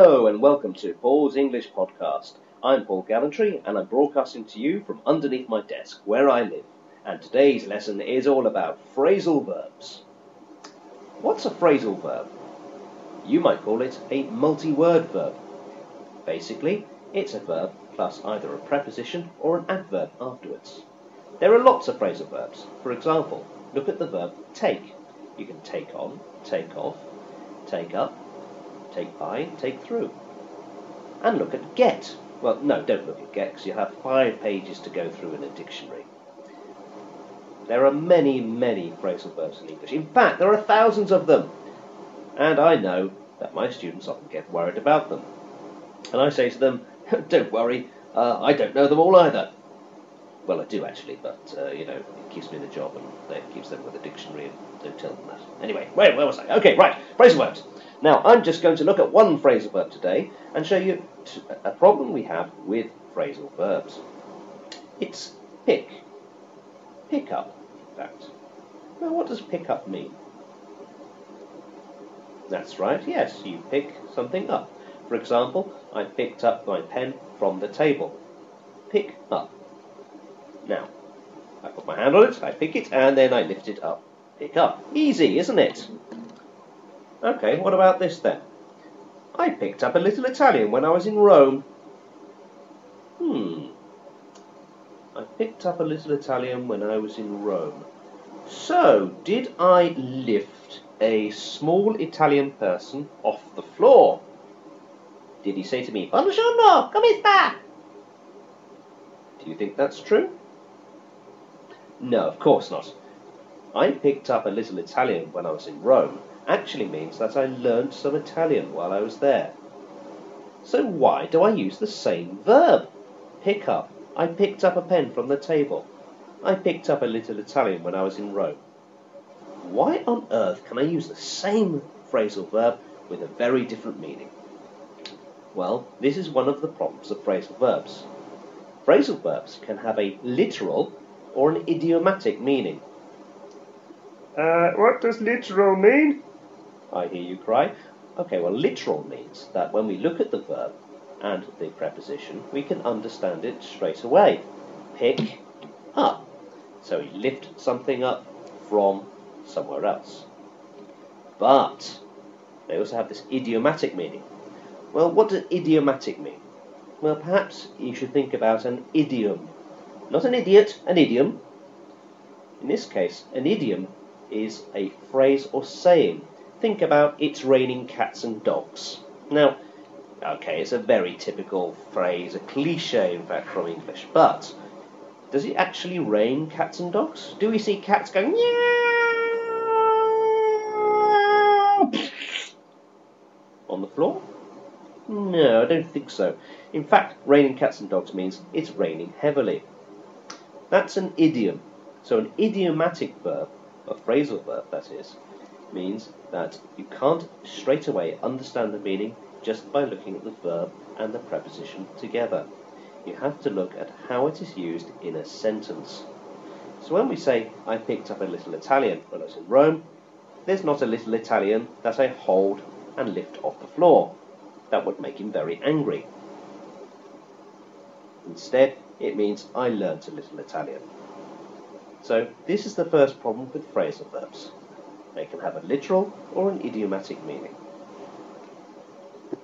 Hello and welcome to Paul's English Podcast. I'm Paul Gallantry and I'm broadcasting to you from underneath my desk where I live. And today's lesson is all about phrasal verbs. What's a phrasal verb? You might call it a multi-word verb. Basically, it's a verb plus either a preposition or an adverb afterwards. There are lots of phrasal verbs. For example, look at the verb take. You can take on, take off, take up, take by, take through. And look at get. Well, no, don't look at get because you have five pages to go through in a dictionary. There are many, many phrasal verbs in English. In fact, there are thousands of them. And I know that my students often get worried about them. And I say to them, don't worry, uh, I don't know them all either. Well, I do actually, but uh, you know, it keeps me in the job and it keeps them with a dictionary and don't tell them that. Anyway, where, where was I? Okay, right, phrasal verbs. Now, I'm just going to look at one phrasal verb today and show you a problem we have with phrasal verbs. It's pick. Pick up, in fact. Now, what does pick up mean? That's right, yes, you pick something up. For example, I picked up my pen from the table. Pick up. Now, I put my hand on it, I pick it, and then I lift it up. Pick up. Easy, isn't it? Okay, what about this then? I picked up a little Italian when I was in Rome. Hmm. I picked up a little Italian when I was in Rome. So, did I lift a small Italian person off the floor? Did he say to me, Buongiorno, come sta? Do you think that's true? No, of course not. I picked up a little Italian when I was in Rome actually means that I learnt some Italian while I was there. So why do I use the same verb? Pick up. I picked up a pen from the table. I picked up a little Italian when I was in Rome. Why on earth can I use the same phrasal verb with a very different meaning? Well, this is one of the problems of phrasal verbs. Phrasal verbs can have a literal or an idiomatic meaning. Uh, what does literal mean? I hear you cry. Okay, well, literal means that when we look at the verb and the preposition, we can understand it straight away. Pick up. So we lift something up from somewhere else. But they also have this idiomatic meaning. Well, what does idiomatic mean? Well, perhaps you should think about an idiom. Not an idiot, an idiom. In this case, an idiom is a phrase or saying think about it's raining cats and dogs. Now, okay, it's a very typical phrase, a cliche, in fact, from English, but does it actually rain cats and dogs? Do we see cats going meow, on the floor? No, I don't think so. In fact, raining cats and dogs means it's raining heavily. That's an idiom. So an idiomatic verb, a phrasal verb that is, means that you can't straight away understand the meaning just by looking at the verb and the preposition together. You have to look at how it is used in a sentence. So when we say, I picked up a little Italian when I was in Rome, there's not a little Italian that I hold and lift off the floor. That would make him very angry. Instead, it means I learnt a little Italian. So this is the first problem with phrasal verbs. They can have a literal or an idiomatic meaning.